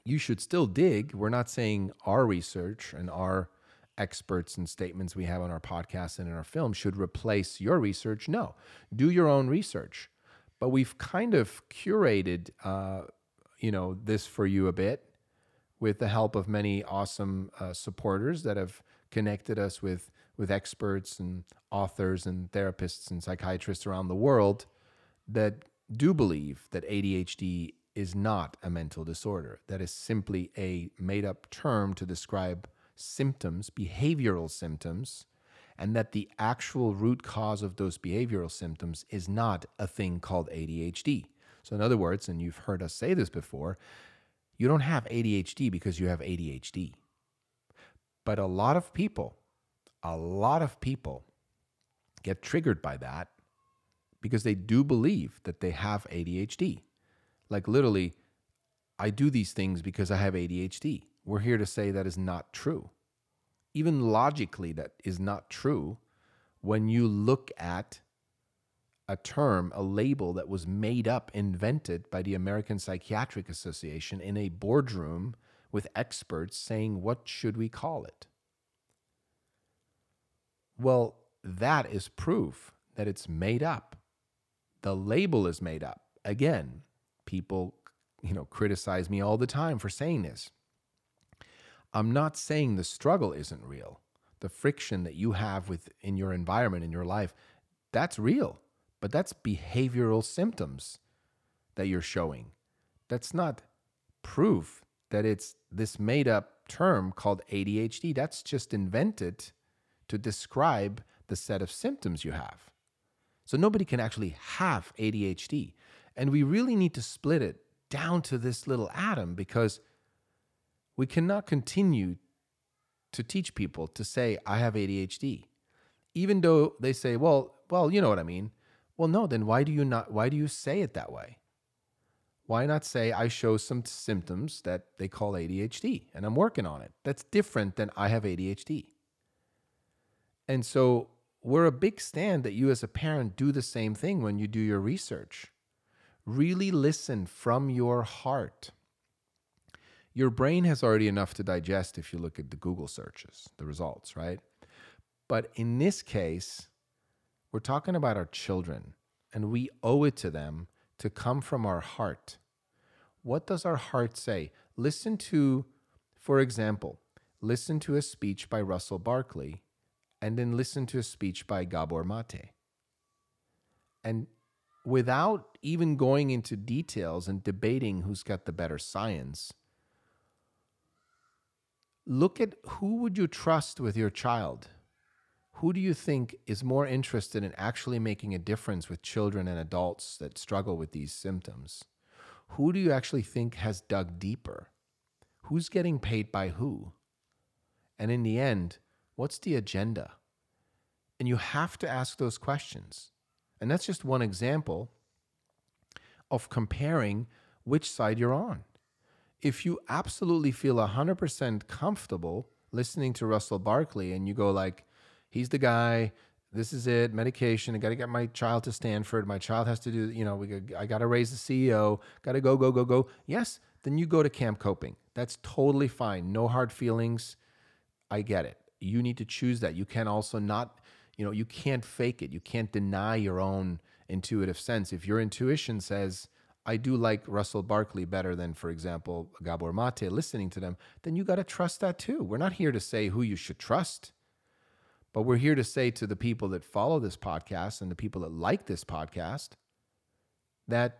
You should still dig. We're not saying our research and our experts and statements we have on our podcast and in our film should replace your research. No, do your own research. But we've kind of curated, uh, you know, this for you a bit with the help of many awesome uh, supporters that have connected us with with experts and authors and therapists and psychiatrists around the world that do believe that ADHD is not a mental disorder. That is simply a made up term to describe symptoms, behavioral symptoms, and that the actual root cause of those behavioral symptoms is not a thing called ADHD. So, in other words, and you've heard us say this before, you don't have ADHD because you have ADHD. But a lot of people, a lot of people get triggered by that because they do believe that they have ADHD. Like literally, I do these things because I have ADHD. We're here to say that is not true. Even logically, that is not true when you look at a term, a label that was made up, invented by the American Psychiatric Association in a boardroom with experts saying, what should we call it? Well, that is proof that it's made up. The label is made up. Again, people, you know, criticize me all the time for saying this. I'm not saying the struggle isn't real. The friction that you have with in your environment in your life, that's real. But that's behavioral symptoms that you're showing. That's not proof that it's this made up term called ADHD. That's just invented to describe the set of symptoms you have. So nobody can actually have ADHD. And we really need to split it down to this little atom because we cannot continue to teach people to say, I have ADHD. Even though they say, well, well, you know what I mean. Well, no, then why do you not why do you say it that way? Why not say I show some symptoms that they call ADHD and I'm working on it? That's different than I have ADHD. And so we're a big stand that you as a parent do the same thing when you do your research. Really listen from your heart. Your brain has already enough to digest if you look at the Google searches, the results, right? But in this case, we're talking about our children, and we owe it to them to come from our heart. What does our heart say? Listen to, for example, listen to a speech by Russell Barkley and then listen to a speech by Gabor Mate. And without even going into details and debating who's got the better science, look at who would you trust with your child? Who do you think is more interested in actually making a difference with children and adults that struggle with these symptoms? Who do you actually think has dug deeper? Who's getting paid by who? And in the end, What's the agenda? And you have to ask those questions. And that's just one example of comparing which side you're on. If you absolutely feel 100% comfortable listening to Russell Barkley and you go like, he's the guy, this is it, medication, I got to get my child to Stanford, my child has to do, you know, we, I got to raise the CEO, got to go, go, go, go. Yes, then you go to camp coping. That's totally fine. No hard feelings. I get it you need to choose that. You can also not, you know, you can't fake it. You can't deny your own intuitive sense. If your intuition says, I do like Russell Barkley better than, for example, Gabor Mate, listening to them, then you got to trust that too. We're not here to say who you should trust, but we're here to say to the people that follow this podcast and the people that like this podcast that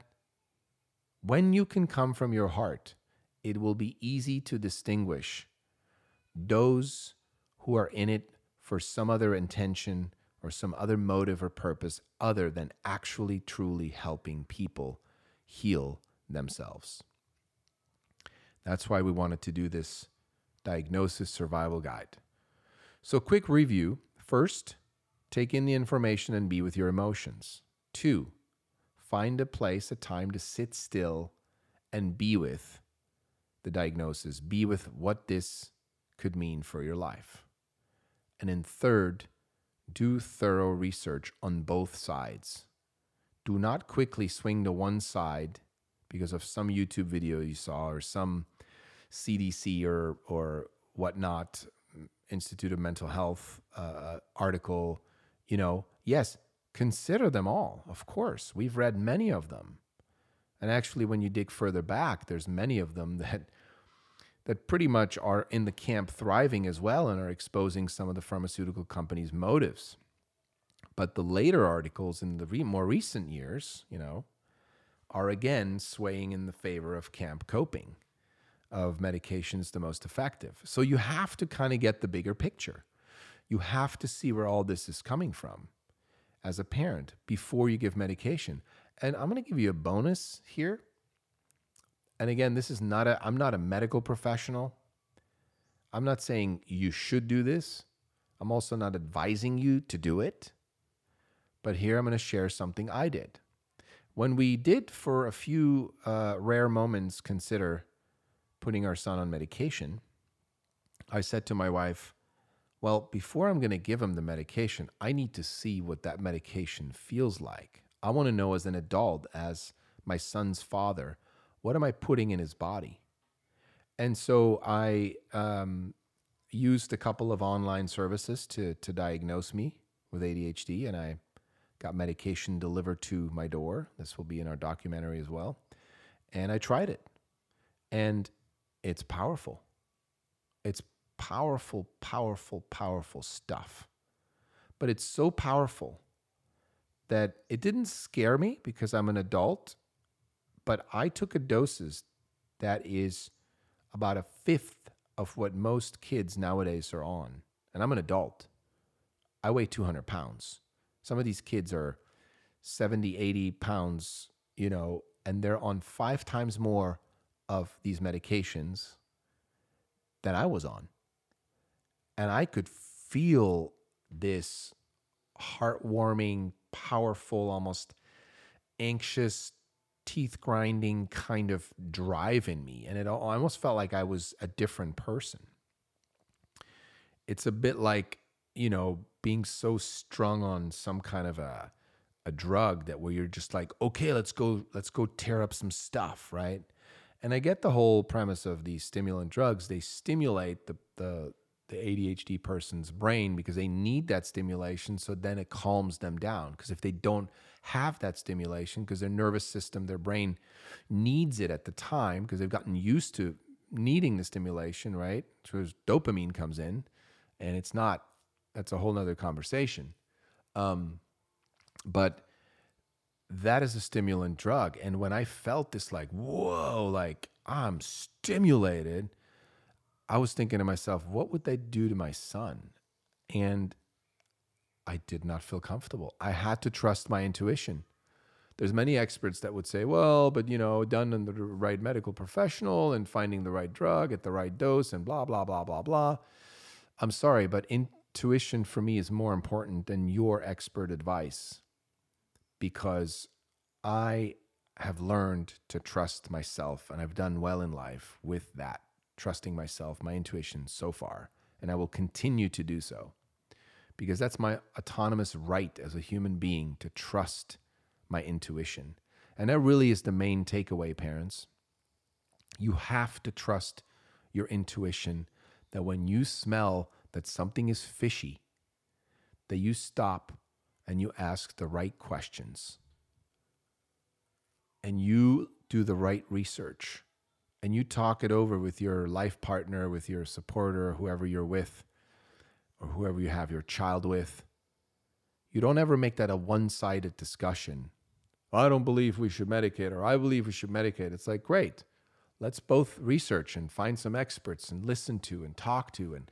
when you can come from your heart, it will be easy to distinguish those who are in it for some other intention or some other motive or purpose other than actually truly helping people heal themselves. That's why we wanted to do this diagnosis survival guide. So, quick review first, take in the information and be with your emotions. Two, find a place, a time to sit still and be with the diagnosis, be with what this could mean for your life. And in third, do thorough research on both sides. Do not quickly swing to one side because of some YouTube video you saw or some CDC or, or whatnot, Institute of Mental Health uh, article. You know, yes, consider them all, of course. We've read many of them. And actually, when you dig further back, there's many of them [LAUGHS] that that pretty much are in the camp thriving as well and are exposing some of the pharmaceutical companies' motives. But the later articles in the re- more recent years, you know, are again swaying in the favor of camp coping, of medications the most effective. So you have to kind of get the bigger picture. You have to see where all this is coming from as a parent before you give medication. And I'm going to give you a bonus here and again, this is not a, I'm not a medical professional. I'm not saying you should do this. I'm also not advising you to do it. But here I'm going to share something I did. When we did, for a few uh, rare moments, consider putting our son on medication, I said to my wife, Well, before I'm going to give him the medication, I need to see what that medication feels like. I want to know as an adult, as my son's father, what am I putting in his body? And so I um, used a couple of online services to, to diagnose me with ADHD, and I got medication delivered to my door. This will be in our documentary as well. And I tried it, and it's powerful. It's powerful, powerful, powerful stuff. But it's so powerful that it didn't scare me because I'm an adult, but I took a doses that is about a fifth of what most kids nowadays are on. And I'm an adult. I weigh 200 pounds. Some of these kids are 70, 80 pounds, you know, and they're on five times more of these medications than I was on. And I could feel this heartwarming, powerful, almost anxious, teeth grinding kind of drive in me. And it almost felt like I was a different person. It's a bit like, you know, being so strung on some kind of a, a drug that where you're just like, okay, let's go, let's go tear up some stuff, right? And I get the whole premise of these stimulant drugs. They stimulate the, the, the ADHD person's brain because they need that stimulation. So then it calms them down. Because if they don't have that stimulation, because their nervous system, their brain needs it at the time, because they've gotten used to needing the stimulation, right? So dopamine comes in, and it's not, that's a whole nother conversation. Um, but that is a stimulant drug. And when I felt this, like, whoa, like I'm stimulated, I was thinking to myself, what would they do to my son? And I did not feel comfortable. I had to trust my intuition. There's many experts that would say, well, but you know, done in the right medical professional and finding the right drug at the right dose and blah, blah, blah, blah, blah. I'm sorry, but intuition for me is more important than your expert advice because I have learned to trust myself and I've done well in life with that, trusting myself, my intuition so far. And I will continue to do so because that's my autonomous right as a human being to trust my intuition. And that really is the main takeaway, parents. You have to trust your intuition that when you smell that something is fishy, that you stop and you ask the right questions and you do the right research and you talk it over with your life partner, with your supporter, whoever you're with, or whoever you have your child with, you don't ever make that a one sided discussion. I don't believe we should medicate, or I believe we should medicate. It's like, great. Let's both research and find some experts and listen to and talk to. And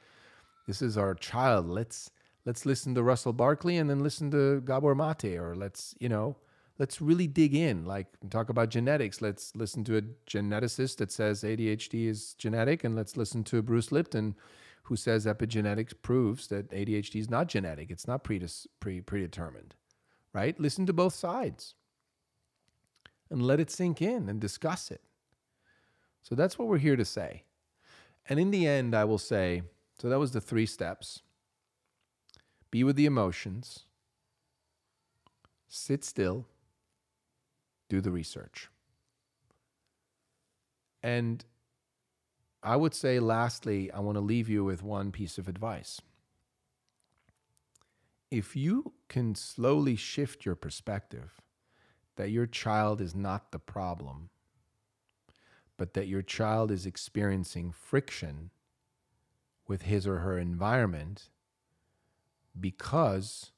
this is our child. Let's let's listen to Russell Barkley and then listen to Gabor Mate, or let's, you know, let's really dig in. Like talk about genetics. Let's listen to a geneticist that says ADHD is genetic, and let's listen to Bruce Lipton, who says epigenetics proves that ADHD is not genetic. It's not predis- pre- predetermined, right? Listen to both sides and let it sink in and discuss it. So that's what we're here to say. And in the end, I will say so that was the three steps be with the emotions, sit still, do the research. And I would say, lastly, I want to leave you with one piece of advice. If you can slowly shift your perspective that your child is not the problem, but that your child is experiencing friction with his or her environment because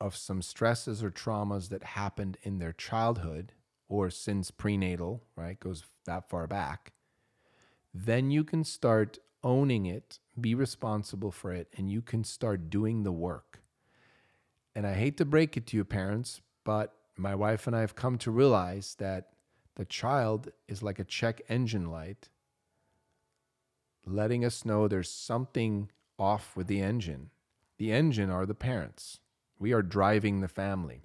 of some stresses or traumas that happened in their childhood or since prenatal, right, goes that far back, then you can start owning it, be responsible for it, and you can start doing the work. And I hate to break it to you, parents, but my wife and I have come to realize that the child is like a check engine light letting us know there's something off with the engine. The engine are the parents. We are driving the family.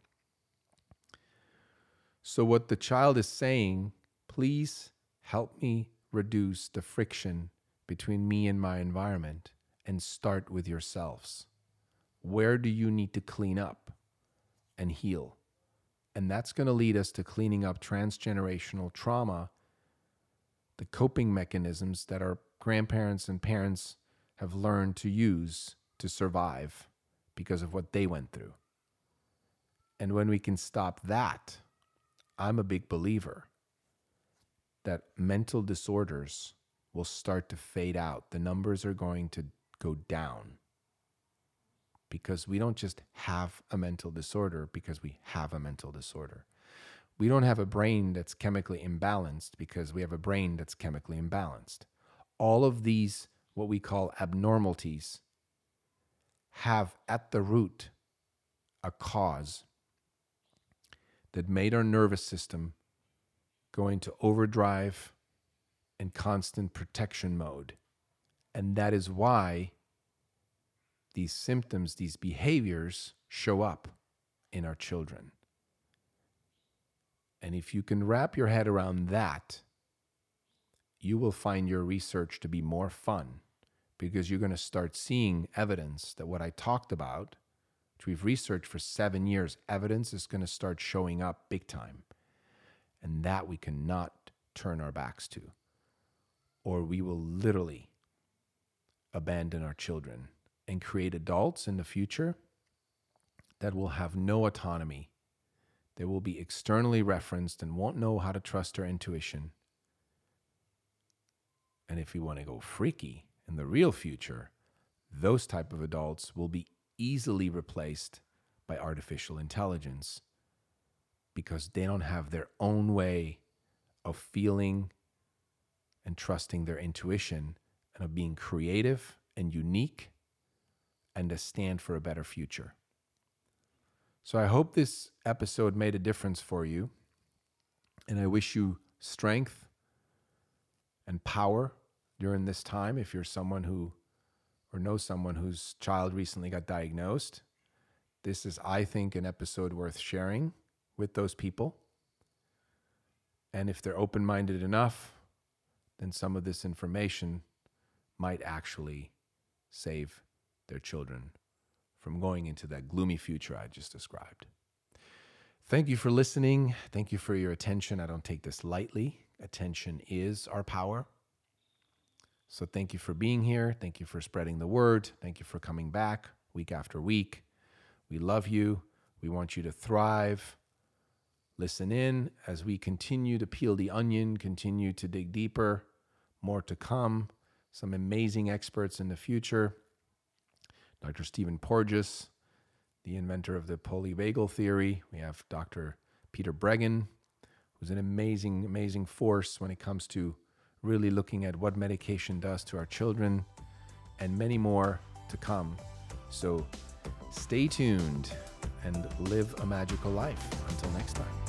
So, what the child is saying, please help me reduce the friction between me and my environment and start with yourselves. Where do you need to clean up and heal? And that's going to lead us to cleaning up transgenerational trauma, the coping mechanisms that our grandparents and parents have learned to use to survive because of what they went through. And when we can stop that, I'm a big believer that mental disorders will start to fade out. The numbers are going to go down because we don't just have a mental disorder because we have a mental disorder. We don't have a brain that's chemically imbalanced because we have a brain that's chemically imbalanced. All of these, what we call abnormalities, have at the root a cause that made our nervous system go into overdrive and constant protection mode. And that is why these symptoms, these behaviors show up in our children. And if you can wrap your head around that, you will find your research to be more fun because you're going to start seeing evidence that what I talked about, which we've researched for seven years, evidence is going to start showing up big time. And that we cannot turn our backs to, or we will literally abandon our children and create adults in the future that will have no autonomy. They will be externally referenced and won't know how to trust their intuition. And if you want to go freaky in the real future, those type of adults will be easily replaced by artificial intelligence because they don't have their own way of feeling and trusting their intuition and of being creative and unique and to stand for a better future. So I hope this episode made a difference for you. And I wish you strength and power during this time if you're someone who or know someone whose child recently got diagnosed. This is, I think, an episode worth sharing with those people. And if they're open minded enough, then some of this information might actually save their children from going into that gloomy future I just described. Thank you for listening. Thank you for your attention. I don't take this lightly. Attention is our power. So thank you for being here. Thank you for spreading the word. Thank you for coming back week after week. We love you. We want you to thrive. Listen in as we continue to peel the onion, continue to dig deeper. More to come. Some amazing experts in the future. Dr. Stephen Porges, the inventor of the polyvagal theory. We have Dr. Peter Breggin, an amazing, amazing force when it comes to really looking at what medication does to our children, and many more to come. So stay tuned and live a magical life. Until next time.